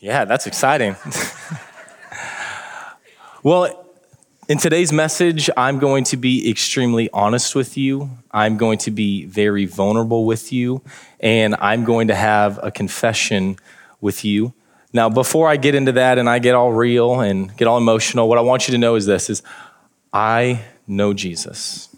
Yeah, that's exciting. well, in today's message, I'm going to be extremely honest with you. I'm going to be very vulnerable with you, and I'm going to have a confession with you. Now, before I get into that and I get all real and get all emotional, what I want you to know is this is I know Jesus.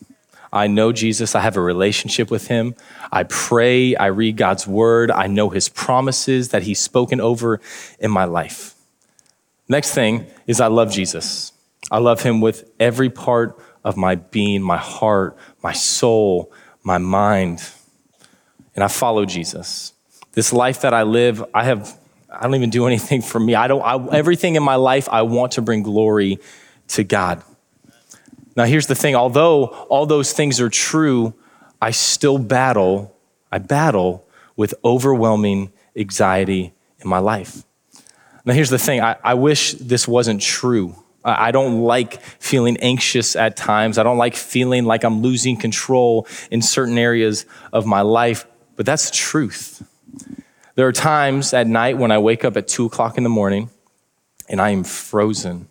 I know Jesus. I have a relationship with him. I pray. I read God's word. I know his promises that he's spoken over in my life. Next thing is I love Jesus. I love him with every part of my being, my heart, my soul, my mind. And I follow Jesus. This life that I live, I have I don't even do anything for me. I don't I, everything in my life I want to bring glory to God. Now, here's the thing although all those things are true, I still battle, I battle with overwhelming anxiety in my life. Now, here's the thing I, I wish this wasn't true. I, don't like feeling anxious at times. I don't like feeling like I'm losing control in certain areas of my life, but that's the truth. There are times at night when I wake up at two o'clock in the morning and I am frozen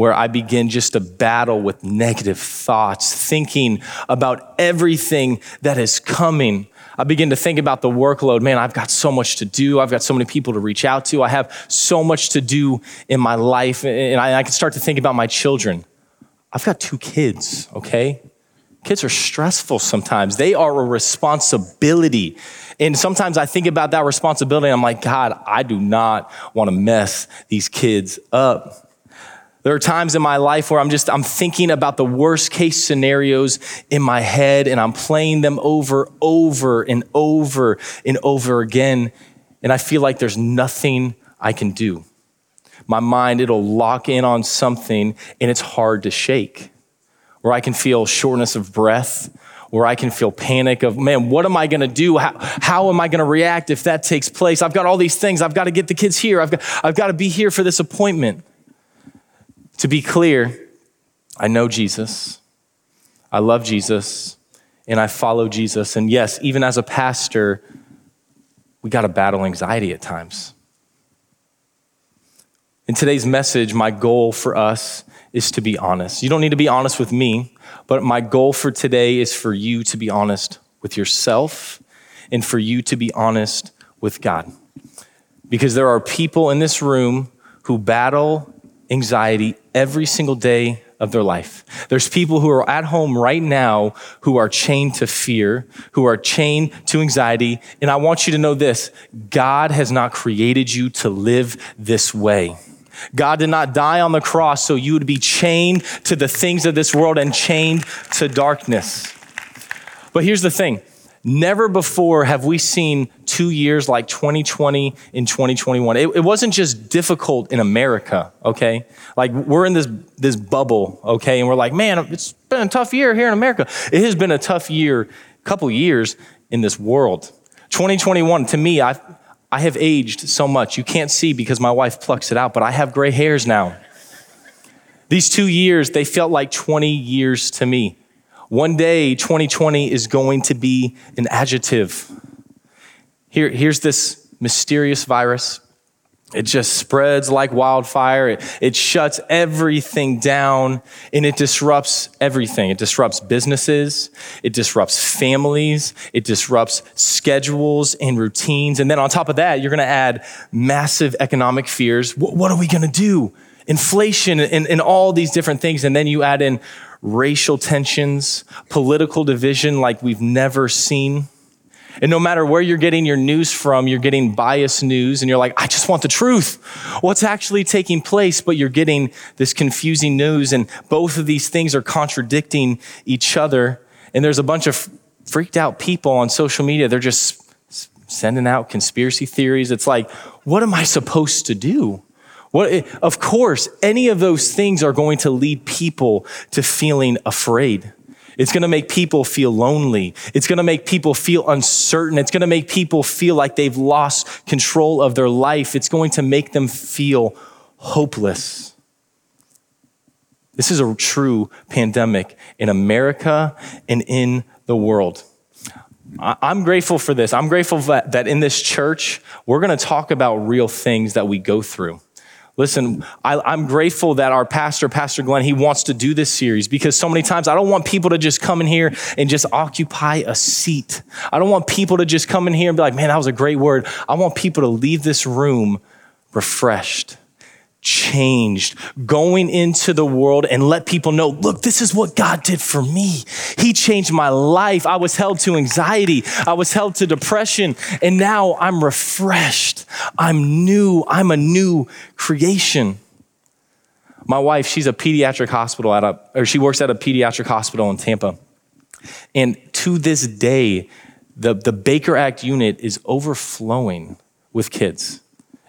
where I begin just to battle with negative thoughts, thinking about everything that is coming. I begin to think about the workload. Man, I've got so much to do. I've got so many people to reach out to. I have so much to do in my life. And I, I can start to think about my children. I've got two kids, okay? Kids are stressful sometimes. They are a responsibility. And sometimes I think about that responsibility I'm like, God, I do not want to mess these kids up. There are times in my life where I'm just I'm thinking about the worst case scenarios in my head and I'm playing them over over and over and over again and I feel like there's nothing I can do. My mind it'll lock in on something and it's hard to shake. Where I can feel shortness of breath, where I can feel panic of, man, what am I going to do? How, how am I going to react if that takes place? I've got all these things. I've got to get the kids here. I've got, I've got to be here for this appointment. To be clear, I know Jesus, I love Jesus, and I follow Jesus. And yes, even as a pastor, we got to battle anxiety at times. In today's message, my goal for us is to be honest. You don't need to be honest with me, but my goal for today is for you to be honest with yourself and for you to be honest with God. Because there are people in this room who battle anxiety every single day of their life. There's people who are at home right now who are chained to fear, who are chained to anxiety. And I want you to know this God has not created you to live this way. God did not die on the cross so you would be chained to the things of this world and chained to darkness. But here's the thing Never before have we seen two years like 2020 and 2021. It, it, wasn't just difficult in America, okay? Like we're in this, this bubble, okay? And we're like, man, it's been a tough year here in America. It has been a tough year, couple years in this world. 2021, to me, I, I have aged so much. You can't see because my wife plucks it out, but I have gray hairs now. These two years, they felt like 20 years to me. One day, 2020 is going to be an adjective. Here, here's this mysterious virus. It just spreads like wildfire. It, it shuts everything down and it disrupts everything. It disrupts businesses. It disrupts families. It disrupts schedules and routines. And then on top of that, you're going to add massive economic fears. What, what are we going to do? Inflation and, and all these different things. And then you add in racial tensions, political division like we've never seen. And no matter where you're getting your news from, you're getting biased news and you're like, I just want the truth. What's actually taking place? But you're getting this confusing news and both of these things are contradicting each other. And there's a bunch of freaked out people on social media. They're just sending out conspiracy theories. It's like, what am I supposed to do? What, of course, any of those things are going to lead people to feeling afraid. It's going to make people feel lonely. It's going to make people feel uncertain. It's going to make people feel like they've lost control of their life. It's going to make them feel hopeless. This is a true pandemic in America and in the world. I'm grateful for this. I'm grateful that, in this church, we're going to talk about real things that we go through. Listen, I, am grateful that our pastor, Pastor Glenn, he wants to do this series because so many times I don't want people to just come in here and just occupy a seat. I don't want people to just come in here and be like, man, that was a great word. I want people to leave this room refreshed changed, going into the world and let people know, look, this is what God did for me. He changed my life. I was held to anxiety. I was held to depression. And now I'm refreshed. I'm new. I'm a new creation. My wife, she's a pediatric hospital at a, or she works at a pediatric hospital in Tampa. And to this day, the, the Baker Act unit is overflowing with kids.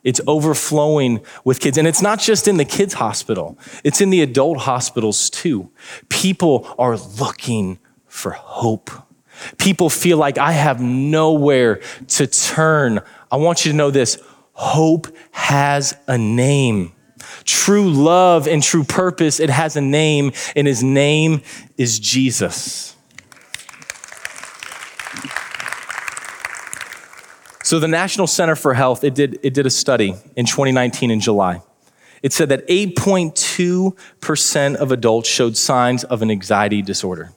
It's overflowing with kids. And it's not just in the kids' hospital, it's in the adult hospitals too. People are looking for hope. People feel like I have nowhere to turn. I want you to know this hope has a name. True love and true purpose, it has a name, and his name is Jesus. So the National Center for Health, it did, it did a study in 2019 in July. It said that 8.2% of adults showed signs of an anxiety disorder.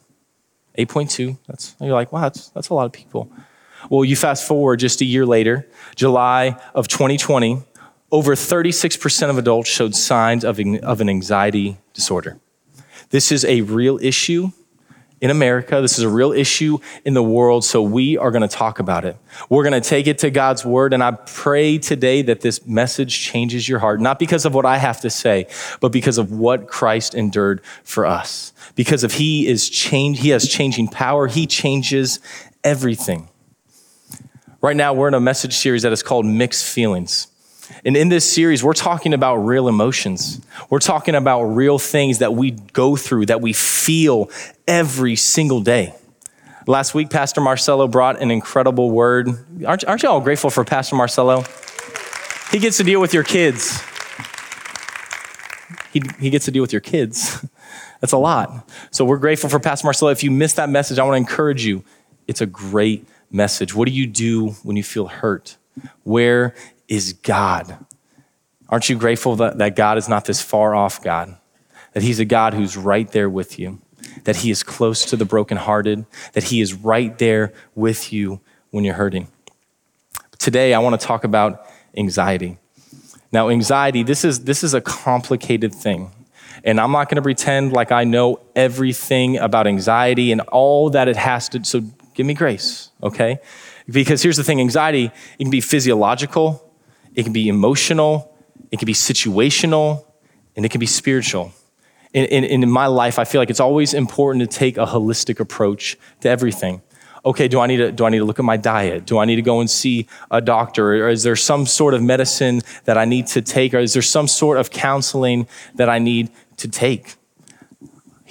8.2, that's, you're like, wow, that's, that's a lot of people. Well, you fast forward just a year later, July of 2020, over 36% of adults showed signs of, of an anxiety disorder. This is a real issue in America. This is a real issue in the world, so we are going to talk about it. We're going to take it to God's word, and I pray today that this message changes your heart, not because of what I have to say, but because of what Christ endured for us. Because of He is changed, He has changing power, He changes everything. Right now, we're in a message series that is called Mixed Feelings. And in this series, we're talking about real emotions. We're talking about real things that we go through, that we feel every single day. Last week, Pastor Marcelo brought an incredible word. Aren't, aren't you all grateful for Pastor Marcelo? He gets to deal with your kids. He, he gets to deal with your kids. That's a lot. So we're grateful for Pastor Marcelo. If you missed that message, I want to encourage you. It's a great message. What do you do when you feel hurt? Where is God. Aren't you grateful that, that God is not this far off God? That He's a God who's right there with you, that He is close to the brokenhearted, that He is right there with you when you're hurting. Today, I want to talk about anxiety. Now, anxiety, this is, this is a complicated thing. And I'm not going to pretend like I know everything about anxiety and all that it has to, so give me grace, okay? Because here's the thing anxiety, it can be physiological, it can be emotional, it can be situational, and it can be spiritual. In, in, in, my life, I feel like it's always important to take a holistic approach to everything. Okay, do I, need to, do I need to look at my diet? Do I need to go and see a doctor? Or is there some sort of medicine that I need to take? Or is there some sort of counseling that I need to take?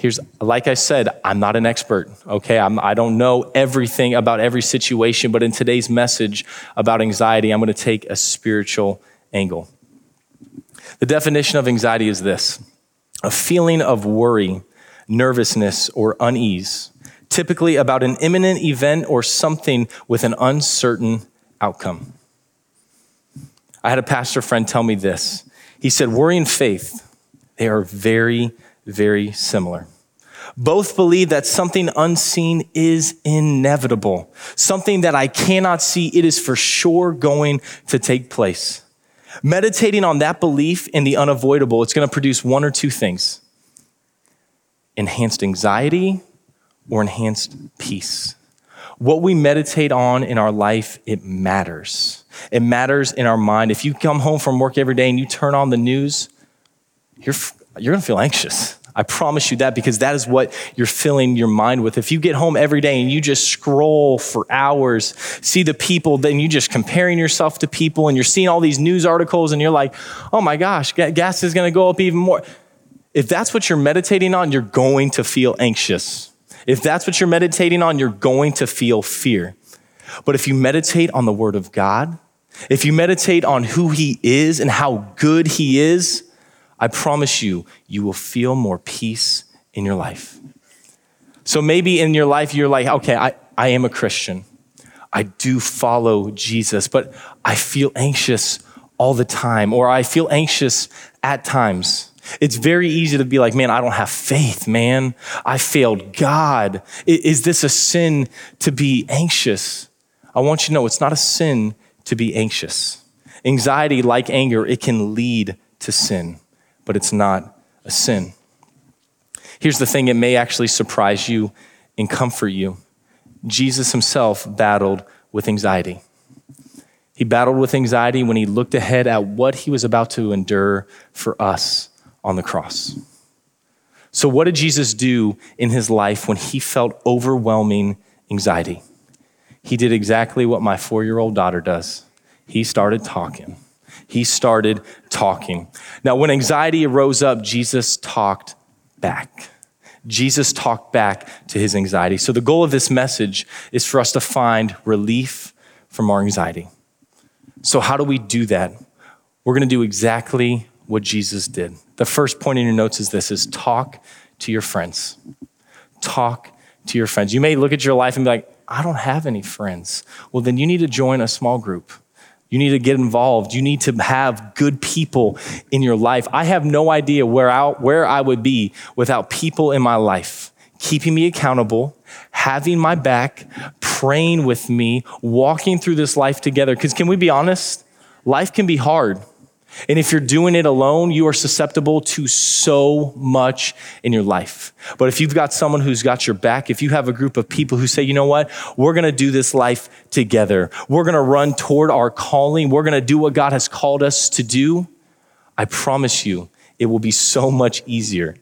Here's, like I said, I'm not an expert, okay? I'm, I do not know everything about every situation, but in today's message about anxiety, I'm going to take a spiritual angle. The definition of anxiety is this a feeling of worry, nervousness, or unease, typically about an imminent event or something with an uncertain outcome. I had a pastor friend tell me this. He said, Worry and faith, they are very, very similar. Both believe that something unseen is inevitable, something that I cannot see, it is for sure going to take place. Meditating on that belief in the unavoidable, it's going to produce one or two things enhanced anxiety or enhanced peace. What we meditate on in our life, it matters. It matters in our mind. If you come home from work every day and you turn on the news, you're, you're going to feel anxious. I promise you that because that is what you're filling your mind with. If you get home every day and you just scroll for hours, see the people, then you just comparing yourself to people and you're seeing all these news articles and you're like, oh my gosh, gas is going to go up even more. If that's what you're meditating on, you're going to feel anxious. If that's what you're meditating on, you're going to feel fear. But if you meditate on the word of God, if you meditate on who he is and how good he is, I promise you, you will feel more peace in your life. So maybe in your life, you're like, okay, I, I am a Christian. I do follow Jesus, but I feel anxious all the time, or I feel anxious at times. It's very easy to be like, man, I don't have faith, man. I failed God. Is this a sin to be anxious? I want you to know it's not a sin to be anxious. Anxiety, like anger, it can lead to sin, but it's not a sin. Here's the thing it may actually surprise you and comfort you. Jesus himself battled with anxiety. He battled with anxiety when he looked ahead at what he was about to endure for us on the cross. So, what did Jesus do in his life when he felt overwhelming anxiety? He did exactly what my four year old daughter does. He started talking. He started talking. Now, when anxiety arose up, Jesus talked back. Jesus talked back to his anxiety. So, the goal of this message is for us to find relief from our anxiety. So, how do we do that? We're going to do exactly what Jesus did. The first point in your notes is this is talk to your friends. Talk to your friends. You may look at your life and be like, I don't have any friends. Well, then you need to join a small group. You need to get involved. You need to have good people in your life. I have no idea where I, where I would be without people in my life keeping me accountable, having my back, praying with me, walking through this life together. Because can we be honest? Life can be hard. And if you're doing it alone, you are susceptible to so much in your life. But if you've got someone who's got your back, if you have a group of people who say, you know what, we're going to do this life together, we're going to run toward our calling, we're going to do what God has called us to do, I promise you, it will be so much easier.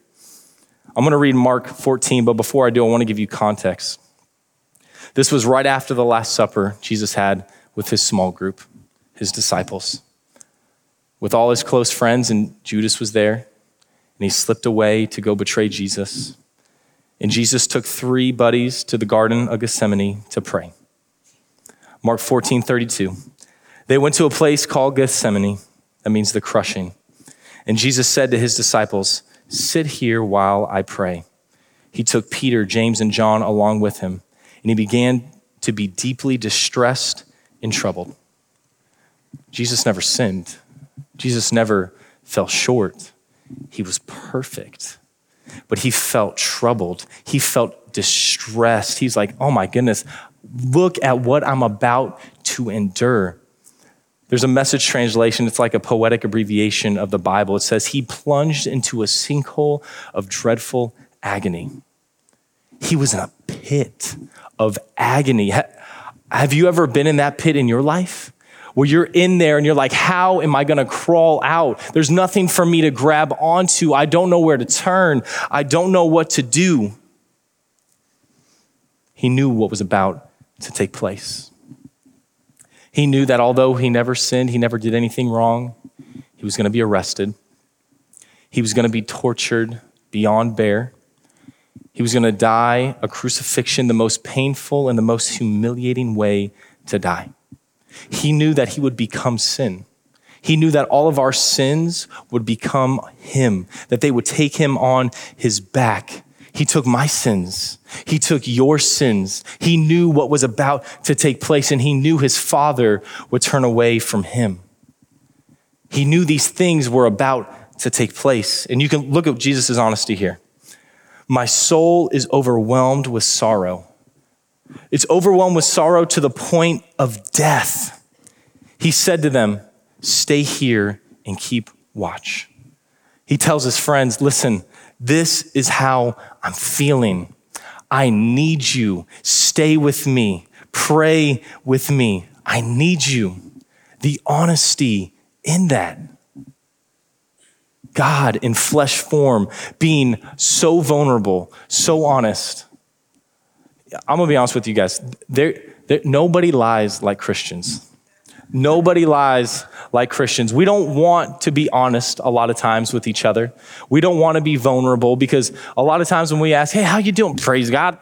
I'm going to read Mark 14, but before I do, I want to give you context. This was right after the Last Supper Jesus had with his small group, his disciples with all his close friends, and Judas was there, and he slipped away to go betray Jesus. And Jesus took three buddies to the Garden of Gethsemane to pray. Mark 14, 32. They went to a place called Gethsemane, that means the crushing. And Jesus said to his disciples, Sit here while I pray. He took Peter, James, and John along with him, and he began to be deeply distressed and troubled. Jesus never sinned. Jesus never fell short. He was perfect. But he felt troubled. He felt distressed. He's like, oh my goodness, look at what I'm about to endure. There's a message translation, it's like a poetic abbreviation of the Bible. It says, He plunged into a sinkhole of dreadful agony. He was in a pit of agony. Have you ever been in that pit in your life? Where you're in there and you're like, how am I going to crawl out? There's nothing for me to grab onto. I don't know where to turn. I don't know what to do. He knew what was about to take place. He knew that although he never sinned, he never did anything wrong, he was going to be arrested. He was going to be tortured beyond bear. He was going to die a crucifixion, the most painful and the most humiliating way to die. He knew that he would become sin. He knew that all of our sins would become him, that they would take him on his back. He took my sins. He took your sins. He knew what was about to take place, and he knew his father would turn away from him. He knew these things were about to take place. And you can look at Jesus' honesty here. My soul is overwhelmed with sorrow. It's overwhelmed with sorrow to the point of death. He said to them, Stay here and keep watch. He tells his friends, Listen, this is how I'm feeling. I need you. Stay with me. Pray with me. I need you. The honesty in that. God in flesh form, being so vulnerable, so honest. I'm gonna be honest with you guys. There, there, nobody lies like Christians. Nobody lies like Christians. We don't want to be honest a lot of times with each other. We don't want to be vulnerable because a lot of times when we ask, "Hey, how you doing?" Praise God,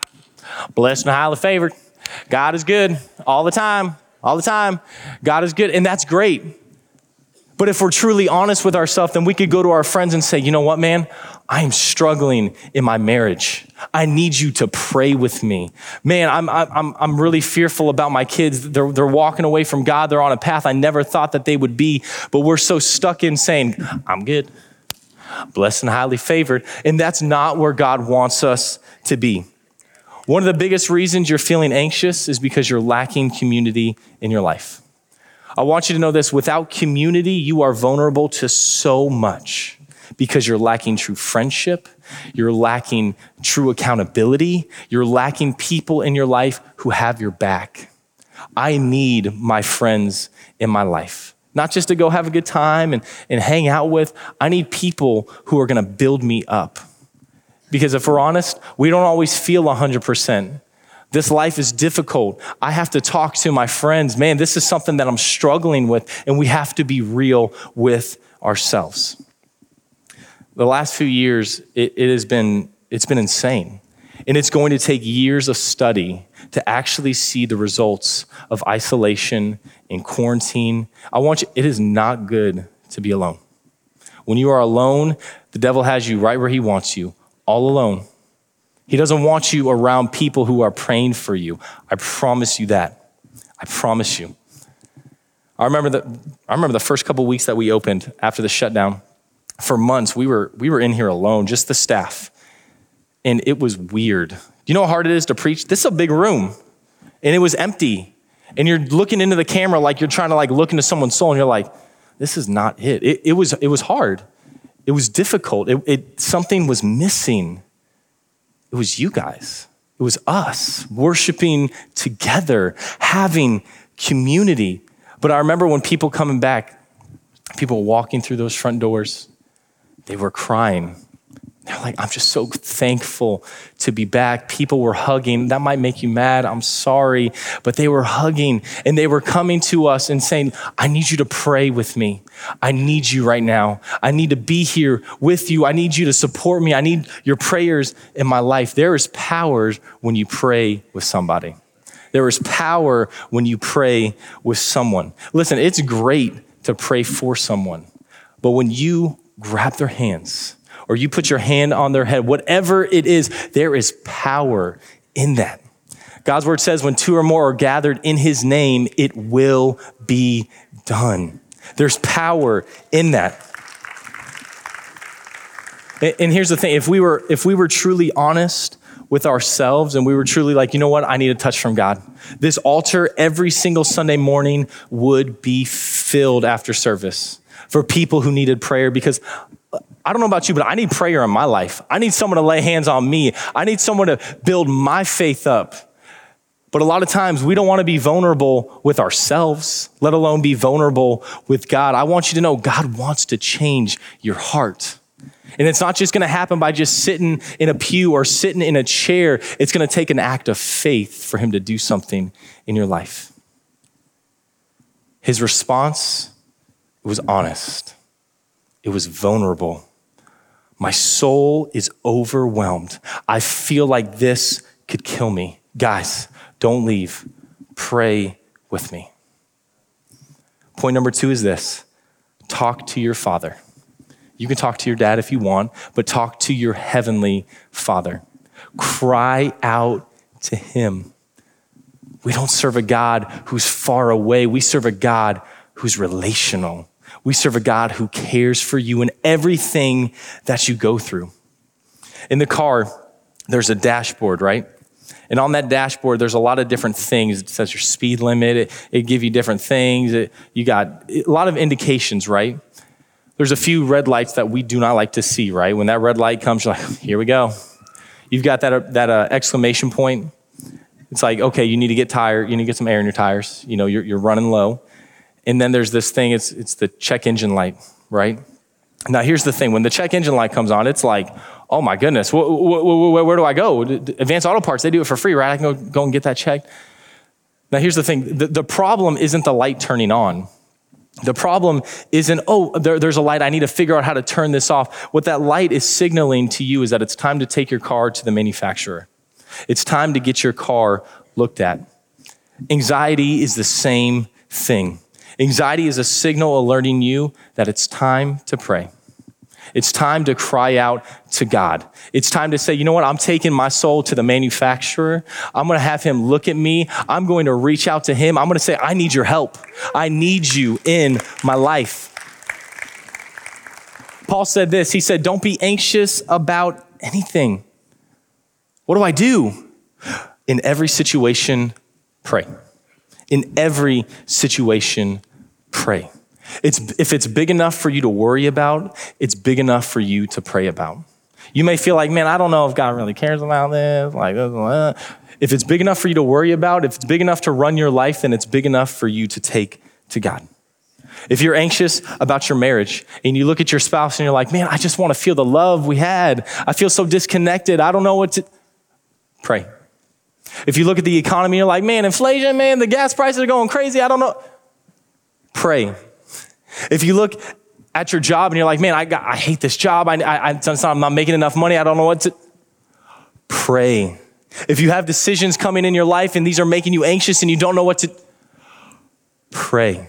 blessed and highly favored. God is good all the time, all the time. God is good, and that's great. But if we're truly honest with ourselves, then we could go to our friends and say, "You know what, man? I am struggling in my marriage. I need you to pray with me. Man, I'm, I'm, I'm really fearful about my kids. They're, they're walking away from God. They're on a path I never thought that they would be, but we're so stuck in saying, I'm good, blessed and highly favored. And that's not where God wants us to be. One of the biggest reasons you're feeling anxious is because you're lacking community in your life. I want you to know this without community, you are vulnerable to so much because you're lacking true friendship, you're lacking true accountability, you're lacking people in your life who have your back. I need my friends in my life, not just to go have a good time and, and hang out with. I need people who are gonna build me up. Because if we're honest, we don't always feel 100%. This life is difficult. I have to talk to my friends. Man, this is something that I'm struggling with, and we have to be real with ourselves the last few years, it, it has been, it's been insane. And it's going to take years of study to actually see the results of isolation and quarantine. I want you, it is not good to be alone. When you are alone, the devil has you right where he wants you, all alone. He doesn't want you around people who are praying for you. I promise you that. I promise you. I remember the, I remember the first couple weeks that we opened after the shutdown for months, we were, we were in here alone, just the staff. And it was weird. Do you know how hard it is to preach? This is a big room, and it was empty. And you're looking into the camera like you're trying to like look into someone's soul, and you're like, this is not it. It, it was, it was hard. It was difficult. It, it, something was missing. It was you guys. It was us worshiping together, having community. But I remember when people coming back, people walking through those front doors, they were crying. They're like, I'm just so thankful to be back. People were hugging. That might make you mad. I'm sorry. But they were hugging and they were coming to us and saying, I need you to pray with me. I need you right now. I need to be here with you. I need you to support me. I need your prayers in my life. There is power when you pray with somebody. There is power when you pray with someone. Listen, it's great to pray for someone, but when you grab their hands or you put your hand on their head, whatever it is, there is power in that. God's word says, when two or more are gathered in his name, it will be done. There's power in that. And here's the thing if we were, if we were truly honest with ourselves and we were truly like, you know what, I need a touch from God, this altar every single Sunday morning would be filled after service for people who needed prayer because uh, I don't know about you, but I need prayer in my life. I need someone to lay hands on me. I need someone to build my faith up. But a lot of times we don't want to be vulnerable with ourselves, let alone be vulnerable with God. I want you to know God wants to change your heart. And it's not just going to happen by just sitting in a pew or sitting in a chair. It's going to take an act of faith for Him to do something in your life. His response it was honest. It was vulnerable. My soul is overwhelmed. I feel like this could kill me. Guys, don't leave. Pray with me. Point number two is this talk to your father. You can talk to your dad if you want, but talk to your heavenly father. Cry out to him. We don't serve a God who's far away, we serve a God who's relational. We serve a God who cares for you in everything that you go through. In the car, there's a dashboard, right? And on that dashboard, there's a lot of different things. It says your speed limit, it, it gives you different things. It, you got a lot of indications, right? There's a few red lights that we do not like to see, right? When that red light comes, you're like, here we go. You've got that, uh, that uh, exclamation point. It's like, okay, you need to get tired. You need to get some air in your tires. You know, you're, you're running low. And then there's this thing, it's, it's the check engine light, right? Now, here's the thing when the check engine light comes on, it's like, oh my goodness, wh- wh- wh- where do I go? Advanced Auto Parts, they do it for free, right? I can go, go and get that checked. Now, here's the thing the, the problem isn't the light turning on. The problem isn't, oh, there, there's a light, I need to figure out how to turn this off. What that light is signaling to you is that it's time to take your car to the manufacturer. It's time to get your car looked at. Anxiety is the same thing. Anxiety is a signal alerting you that it's time to pray. It's time to cry out to God. It's time to say, you know what? I'm taking my soul to the manufacturer. I'm going to have him look at me. I'm going to reach out to him. I'm going to say, I need your help. I need you in my life. Paul said this He said, Don't be anxious about anything. What do I do? In every situation, pray. In every situation, pray. It's, if it's big enough for you to worry about, it's big enough for you to pray about. You may feel like, man, I don't know if God really cares about this. Like, uh, if it's big enough for you to worry about, if it's big enough to run your life, then it's big enough for you to take to God. If you're anxious about your marriage and you look at your spouse and you're like, man, I just want to feel the love we had. I feel so disconnected. I don't know what to pray. If you look at the economy, you're like, man, inflation, man, the gas prices are going crazy. I don't know. Pray. If you look at your job and you're like, man, I, got, I hate this job. I, I, I'm not making enough money. I don't know what to pray. If you have decisions coming in your life and these are making you anxious and you don't know what to pray.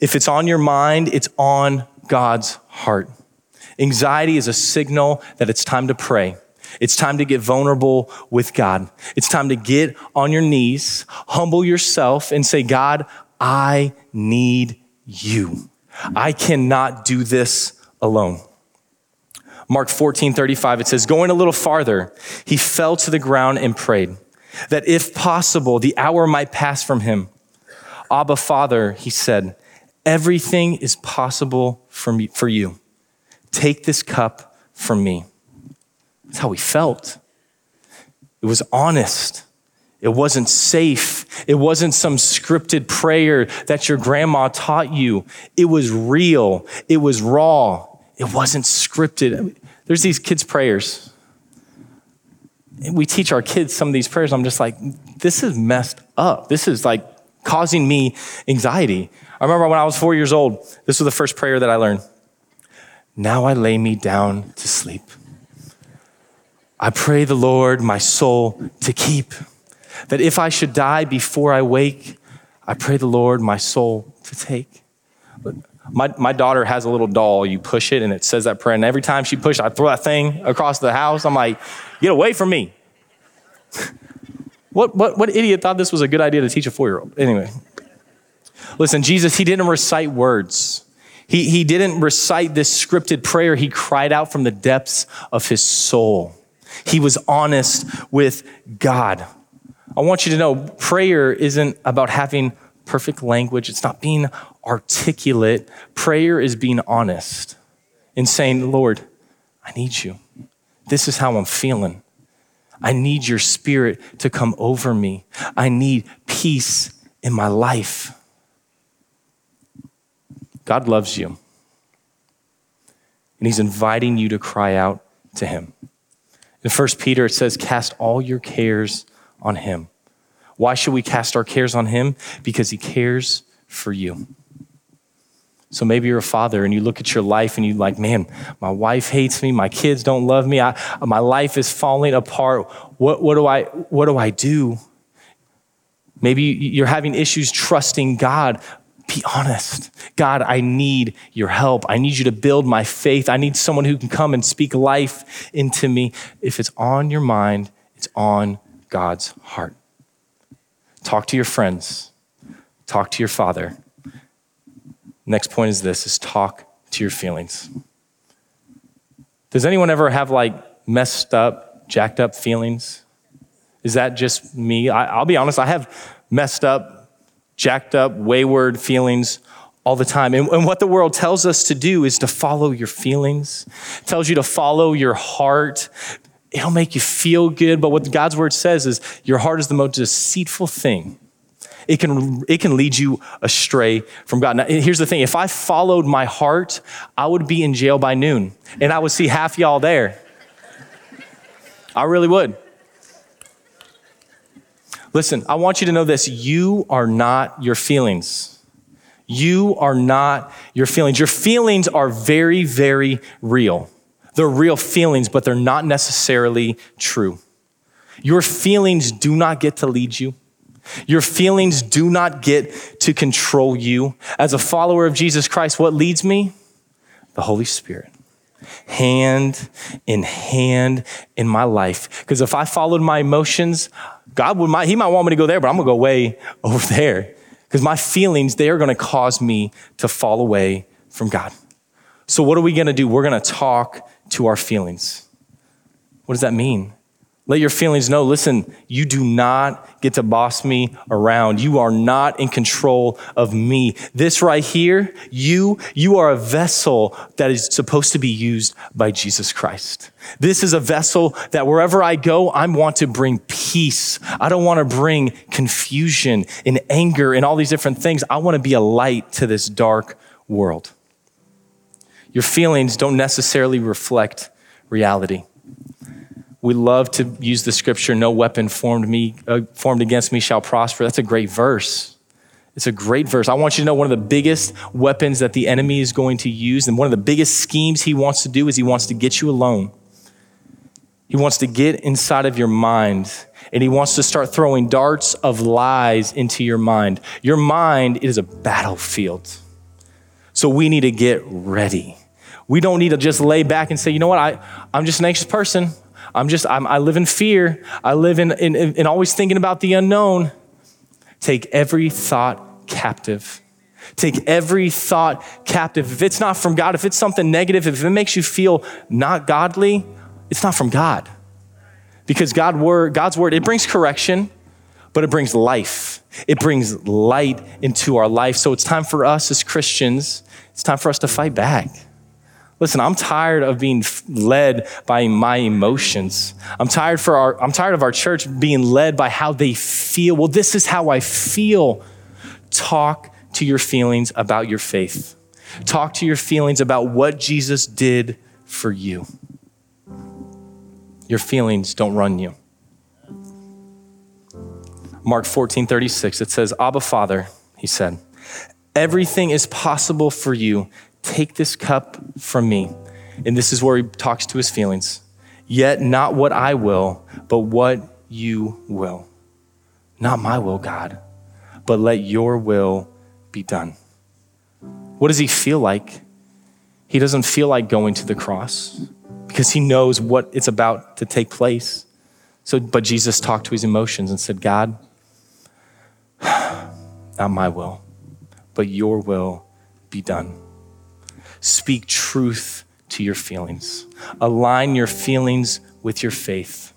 If it's on your mind, it's on God's heart. Anxiety is a signal that it's time to pray. It's time to get vulnerable with God. It's time to get on your knees, humble yourself, and say, God, I need you. I cannot do this alone. Mark 14, 35, it says, Going a little farther, he fell to the ground and prayed that if possible, the hour might pass from him. Abba, Father, he said, everything is possible for, me, for you. Take this cup from me. That's how he felt. It was honest. It wasn't safe. It wasn't some scripted prayer that your grandma taught you. It was real. It was raw. It wasn't scripted. There's these kids' prayers. We teach our kids some of these prayers. I'm just like, this is messed up. This is like causing me anxiety. I remember when I was four years old, this was the first prayer that I learned. Now I lay me down to sleep. I pray the Lord my soul to keep that if I should die before I wake, I pray the Lord my soul to take. My, my daughter has a little doll. You push it and it says that prayer. And every time she pushes, I throw that thing across the house. I'm like, get away from me. what, what, what idiot thought this was a good idea to teach a four year old? Anyway, listen, Jesus, he didn't recite words. He, he didn't recite this scripted prayer. He cried out from the depths of his soul. He was honest with God. I want you to know prayer isn't about having perfect language, it's not being articulate. Prayer is being honest and saying, Lord, I need you. This is how I'm feeling. I need your spirit to come over me. I need peace in my life. God loves you. And he's inviting you to cry out to him. In 1 Peter, it says, Cast all your cares on him. Why should we cast our cares on him? Because he cares for you. So maybe you're a father and you look at your life and you're like, man, my wife hates me, my kids don't love me, I, my life is falling apart. What, what, do I, what do I do? Maybe you're having issues trusting God. Be honest. God, I need your help. I need you to build my faith. I need someone who can come and speak life into me. If it's on your mind, it's on God's heart. Talk to your friends. Talk to your father. Next point is this is talk to your feelings. Does anyone ever have like messed up, jacked up feelings? Is that just me? I, will be honest, I have messed up, jacked up, wayward feelings all the time. And, and, what the world tells us to do is to follow your feelings, tells you to follow your heart, it'll make you feel good. But what God's word says is your heart is the most deceitful thing. It can, it can lead you astray from God. Now, here's the thing if I followed my heart, I would be in jail by noon and I would see half y'all there. I really would. Listen, I want you to know this you are not your feelings. You are not your feelings. Your feelings are very, very real. They're real feelings, but they're not necessarily true. Your feelings do not get to lead you. Your feelings do not get to control you. As a follower of Jesus Christ, what leads me? The Holy Spirit. hand in hand in my life. Because if I followed my emotions, God would might, He might want me to go there, but I'm gonna go way over there. Because my feelings, they are gonna cause me to fall away from God. So what are we gonna do? We're gonna talk to our feelings. What does that mean? Let your feelings know listen, you do not get to boss me around. You are not in control of me. This right here, you, you are a vessel that is supposed to be used by Jesus Christ. This is a vessel that wherever I go, I want to bring peace. I don't want to bring confusion and anger and all these different things. I want to be a light to this dark world. Your feelings don't necessarily reflect reality. We love to use the scripture no weapon formed me uh, formed against me shall prosper. That's a great verse. It's a great verse. I want you to know one of the biggest weapons that the enemy is going to use and one of the biggest schemes he wants to do is he wants to get you alone. He wants to get inside of your mind and he wants to start throwing darts of lies into your mind. Your mind is a battlefield. So we need to get ready we don't need to just lay back and say you know what I, i'm just an anxious person I'm just, I'm, i live in fear. I live in, in, in always thinking about the unknown. Take every thought captive. Take every thought captive. If it's not from God, if it's something negative, if it makes you feel not godly, it's not from God. Because God word, God's word, it brings correction, but it brings life. It brings light into our life. So it's time for us as Christians, it's time for us to fight back. Listen, I'm tired of being led by my emotions. I'm tired for our I'm tired of our church being led by how they feel. Well, this is how I feel. Talk to your feelings about your faith. Talk to your feelings about what Jesus did for you. Your feelings don't run you. Mark 14, 36, it says, Abba Father, he said, everything is possible for you Take this cup from me. And this is where he talks to his feelings. Yet not what I will, but what you will. Not my will, God, but let your will be done. What does he feel like? He doesn't feel like going to the cross because he knows what it's about to take place. So, but Jesus talked to his emotions and said, God, not my will, but your will be done. Speak truth to your feelings. Align your feelings with your faith.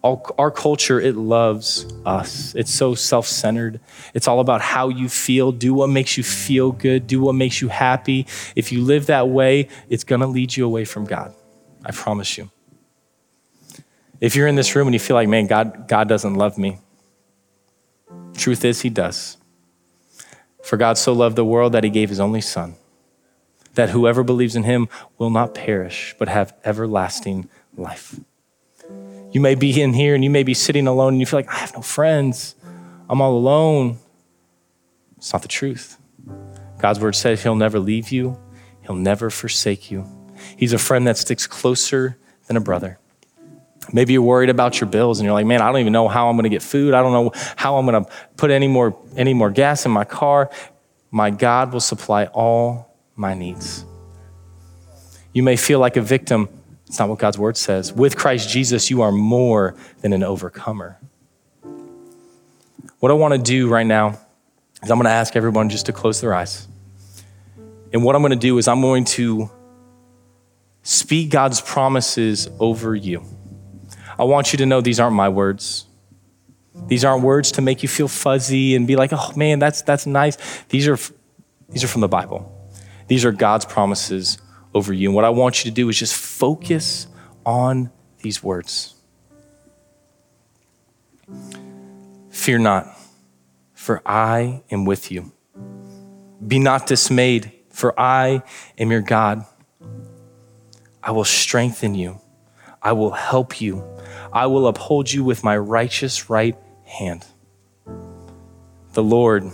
All, our culture, it loves us. It's so self centered. It's all about how you feel. Do what makes you feel good. Do what makes you happy. If you live that way, it's going to lead you away from God. I promise you. If you're in this room and you feel like, man, God, God doesn't love me, truth is, He does. For God so loved the world that He gave His only Son that whoever believes in him will not perish, but have everlasting life. You may be in here and you may be sitting alone and you feel like, I have no friends. I'm all alone. It's not the truth. God's word says he'll never leave you, he'll never forsake you. He's a friend that sticks closer than a brother. Maybe you're worried about your bills and you're like, man, I don't even know how I'm going to get food. I don't know how I'm going to put any more, any more gas in my car. My God will supply all my needs. You may feel like a victim. It's not what God's word says. With Christ Jesus, you are more than an overcomer. What I want to do right now is I'm going to ask everyone just to close their eyes. And what I'm going to do is I'm going to speak God's promises over you. I want you to know these aren't my words. These aren't words to make you feel fuzzy and be like, oh man, that's, that's nice. These are, these are from the Bible. These are God's promises over you. And what I want you to do is just focus on these words. Fear not, for I am with you. Be not dismayed, for I am your God. I will strengthen you. I will help you. I will uphold you with my righteous right hand. The Lord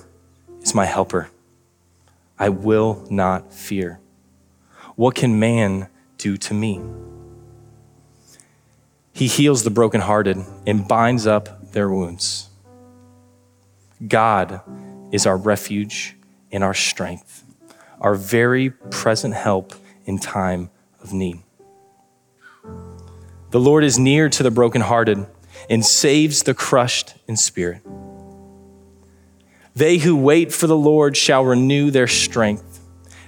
is my helper. I will not fear. What can man do to me? He heals the brokenhearted and binds up their wounds. God is our refuge and our strength, our very present help in time of need. The Lord is near to the brokenhearted and saves the crushed in spirit. They who wait for the Lord shall renew their strength.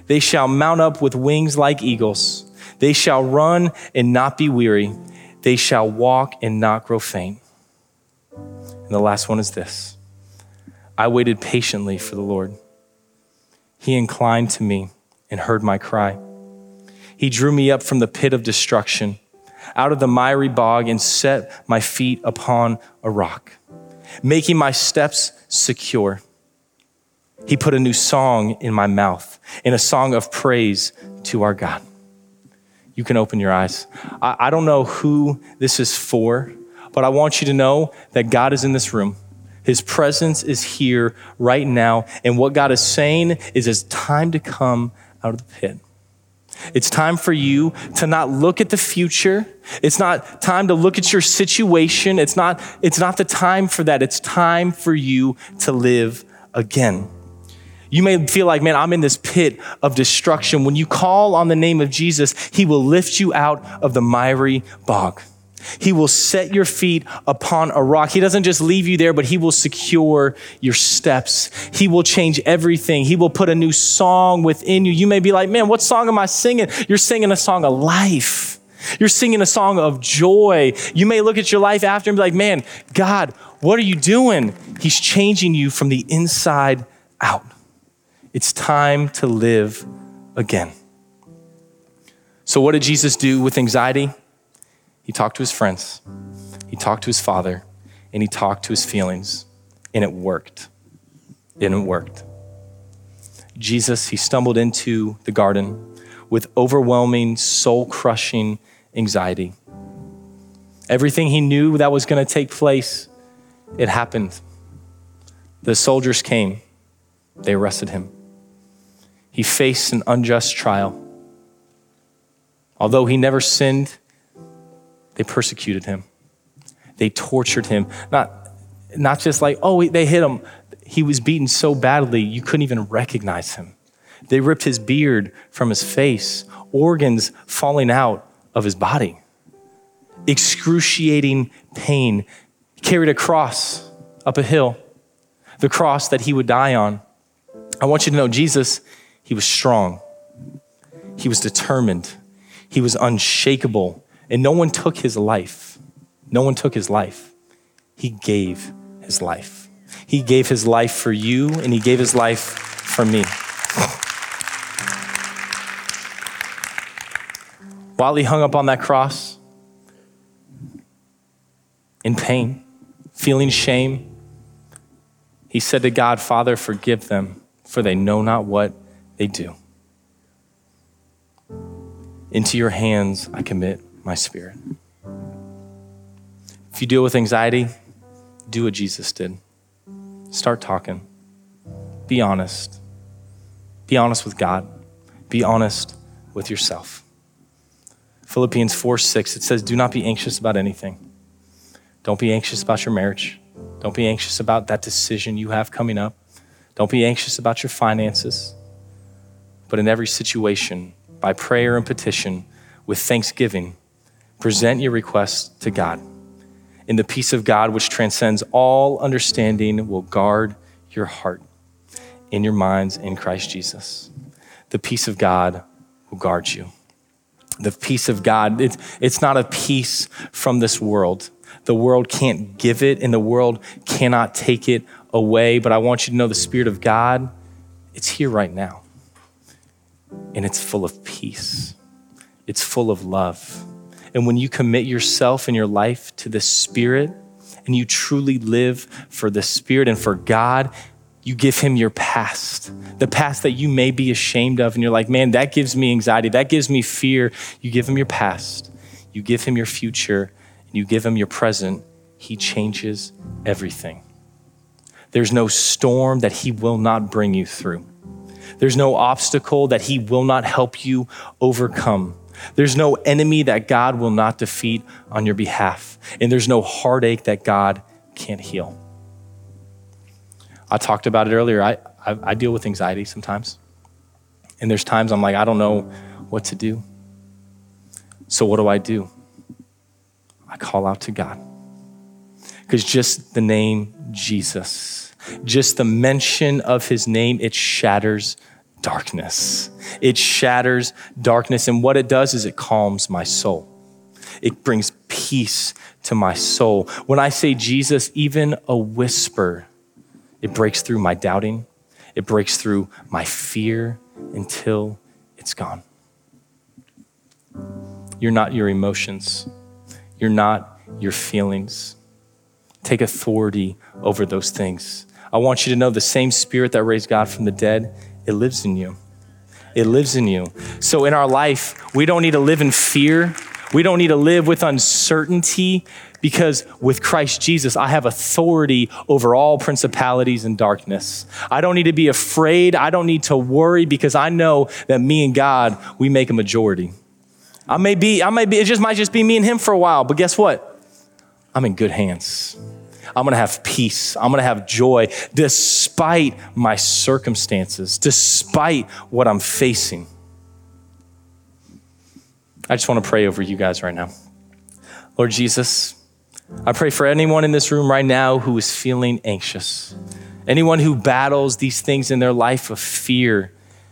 They shall mount up with wings like eagles. They shall run and not be weary. They shall walk and not grow faint. And the last one is this I waited patiently for the Lord. He inclined to me and heard my cry. He drew me up from the pit of destruction, out of the miry bog, and set my feet upon a rock, making my steps secure. He put a new song in my mouth, in a song of praise to our God. You can open your eyes. I, I don't know who this is for, but I want you to know that God is in this room. His presence is here right now. And what God is saying is it's time to come out of the pit. It's time for you to not look at the future. It's not time to look at your situation. It's not, it's not the time for that. It's time for you to live again. You may feel like, man, I'm in this pit of destruction. When you call on the name of Jesus, he will lift you out of the miry bog. He will set your feet upon a rock. He doesn't just leave you there, but He will secure your steps. He will change everything. He will put a new song within you. You may be like, man, what song am I singing? You're singing a song of life. You're singing a song of joy. You may look at your life after and be like, man, God, what are you doing? He's changing you from the inside out. It's time to live again. So, what did Jesus do with anxiety? He talked to his friends, he talked to his father, and he talked to his feelings, and it worked. And it worked. Jesus, he stumbled into the garden with overwhelming, soul crushing anxiety. Everything he knew that was going to take place, it happened. The soldiers came, they arrested him. He faced an unjust trial. Although he never sinned, they persecuted him. They tortured him. Not, not just like, oh, they hit him. He was beaten so badly, you couldn't even recognize him. They ripped his beard from his face, organs falling out of his body. Excruciating pain. He carried a cross up a hill, the cross that he would die on. I want you to know Jesus, he was strong, he was determined, he was unshakable and no one took his life. No one took his life. He gave his life. He gave his life for you, and he gave his life for me. While he hung up on that cross, in pain, feeling shame, he said to God, Father, forgive them, for they know not what they do. Into your hands I commit my spirit. If you deal with anxiety, do what Jesus did. Start talking. Be honest. Be honest with God. Be honest with yourself. Philippians 4 6, it says, Do not be anxious about anything. Don't be anxious about your marriage. Don't be anxious about that decision you have coming up. Don't be anxious about your finances. But in every situation, by prayer and petition, with thanksgiving, Present your requests to God. And the peace of God, which transcends all understanding, will guard your heart in your minds in Christ Jesus. The peace of God will guard you. The peace of God, it's, it's not a peace from this world. The world can't give it, and the world cannot take it away. But I want you to know the Spirit of God, it's here right now. And it's full of peace, it's full of love and when you commit yourself and your life to the Spirit and you truly live for the Spirit and for God, you give him your past, the past that you may be ashamed of. And you're like, man, that gives me anxiety. That gives me fear. You give him your past, you give him your future, and you give him your present. He changes everything. There's no storm that he will not bring you through. There's no obstacle that he will not help you overcome. There's no enemy that God will not defeat on your behalf, and there's no heartache that God can't heal. I talked about it earlier. I, I, I, deal with anxiety sometimes, and there's times I'm like, I don't know what to do. So, what do I do? I call out to God. Because just the name Jesus, just the mention of his name, it shatters darkness. It shatters darkness. And what it does is it calms my soul, it brings peace to my soul. When I say Jesus, even a whisper, it breaks through my doubting, it breaks through my fear until it's gone. You're not your emotions. You're not your feelings. Take authority over those things. I want you to know the same spirit that raised God from the dead, it lives in you. It lives in you. So in our life, we don't need to live in fear. We don't need to live with uncertainty because with Christ Jesus, I have authority over all principalities and darkness. I don't need to be afraid. I don't need to worry because I know that me and God, we make a majority. I may be, I may be, it just might just be me and him for a while, but guess what? I'm in good hands. I'm gonna have peace. I'm gonna have joy despite my circumstances, despite what I'm facing. I just wanna pray over you guys right now. Lord Jesus, I pray for anyone in this room right now who is feeling anxious, anyone who battles these things in their life of fear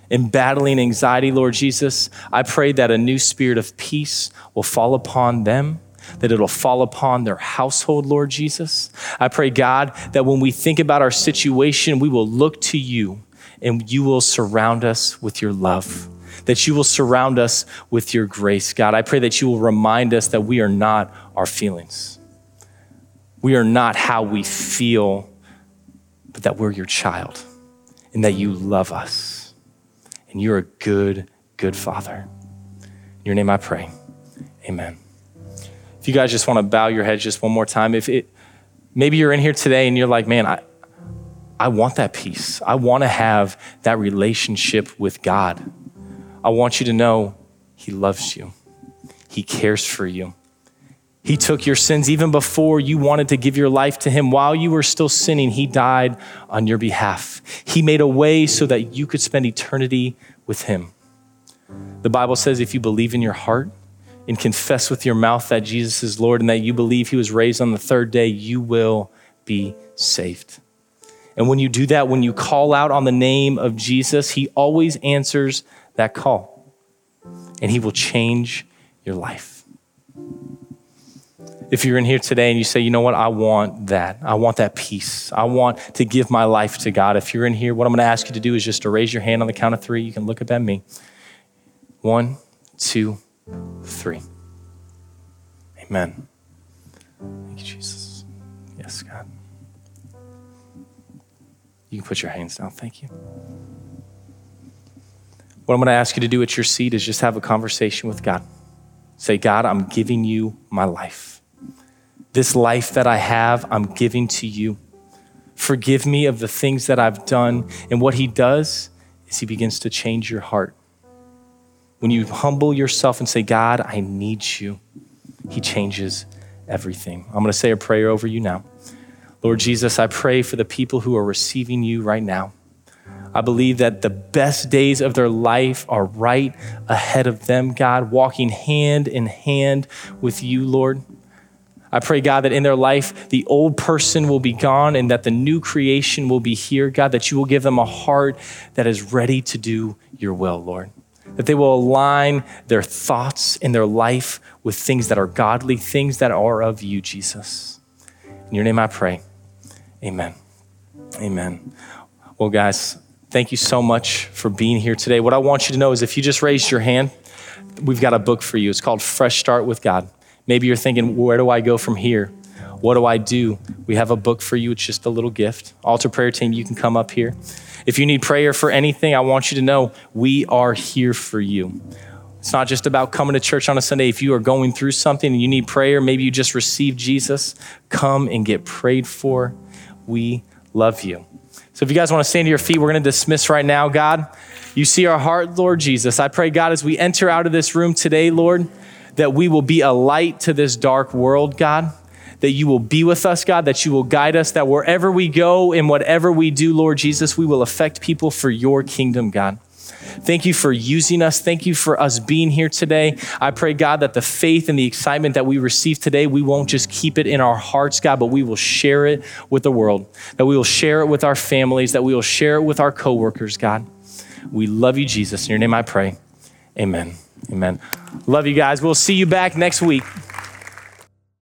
in battling anxiety, Lord Jesus, I pray that a new spirit of peace will fall upon them, that it'll fall upon their household, Lord Jesus. I pray, God, that when we think about our situation, we will look to you and you will surround us with your love, that you will surround us with your grace. God, I pray that you will remind us that we are not our feelings. We are not how we feel, but that we're your child and that you love us and you're a good, good father. In your name I pray. Amen. If you guys just want to bow your heads just one more time, if it maybe you're in here today and you're like, man, I I want that peace. I want to have that relationship with God. I want you to know He loves you. He cares for you. He took your sins even before you wanted to give your life to Him. While you were still sinning, He died on your behalf. He made a way so that you could spend eternity with Him. The Bible says if you believe in your heart and confess with your mouth that Jesus is Lord and that you believe He was raised on the third day, you will be saved. And when you do that, when you call out on the name of Jesus, He always answers that call and He will change your life. If you're in here today and you say, you know what, I want that. I want that peace. I want to give my life to God. If you're in here, what I'm going to ask you to do is just to raise your hand on the count of three. You can look up at me. One, two, three. Amen. Thank you, Jesus. Yes, God. You can put your hands down. Thank you. What I'm going to ask you to do at your seat is just have a conversation with God. Say, God, I'm giving you my life. This life that I have, I'm giving to you. Forgive me of the things that I've done. And what he does is he begins to change your heart. When you humble yourself and say, God, I need you, he changes everything. I'm going to say a prayer over you now. Lord Jesus, I pray for the people who are receiving you right now. I believe that the best days of their life are right ahead of them, God, walking hand in hand with you, Lord. I pray, God, that in their life, the old person will be gone and that the new creation will be here. God, that you will give them a heart that is ready to do your will, Lord. That they will align their thoughts and their life with things that are godly, things that are of you, Jesus. In your name I pray. Amen. Amen. Well, guys, thank you so much for being here today. What I want you to know is if you just raised your hand, we've got a book for you. It's called Fresh Start with God. Maybe you're thinking, where do I go from here? What do I do? We have a book for you. It's just a little gift. Altar prayer team, you can come up here. If you need prayer for anything, I want you to know we are here for you. It's not just about coming to church on a Sunday. If you are going through something and you need prayer, maybe you just received Jesus, come and get prayed for. We love you. So if you guys want to stand to your feet, we're going to dismiss right now, God. You see our heart, Lord Jesus. I pray, God, as we enter out of this room today, Lord, that we will be a light to this dark world, God. That you will be with us, God, that you will guide us, that wherever we go and whatever we do, Lord Jesus, we will affect people for your kingdom, God. Thank you for using us. Thank you for us being here today. I pray, God, that the faith and the excitement that we receive today, we won't just keep it in our hearts, God, but we will share it with the world, that we will share it with our families, that we will share it with our coworkers, God. We love you, Jesus. In your name I pray. Amen. Amen. Love you guys. We'll see you back next week.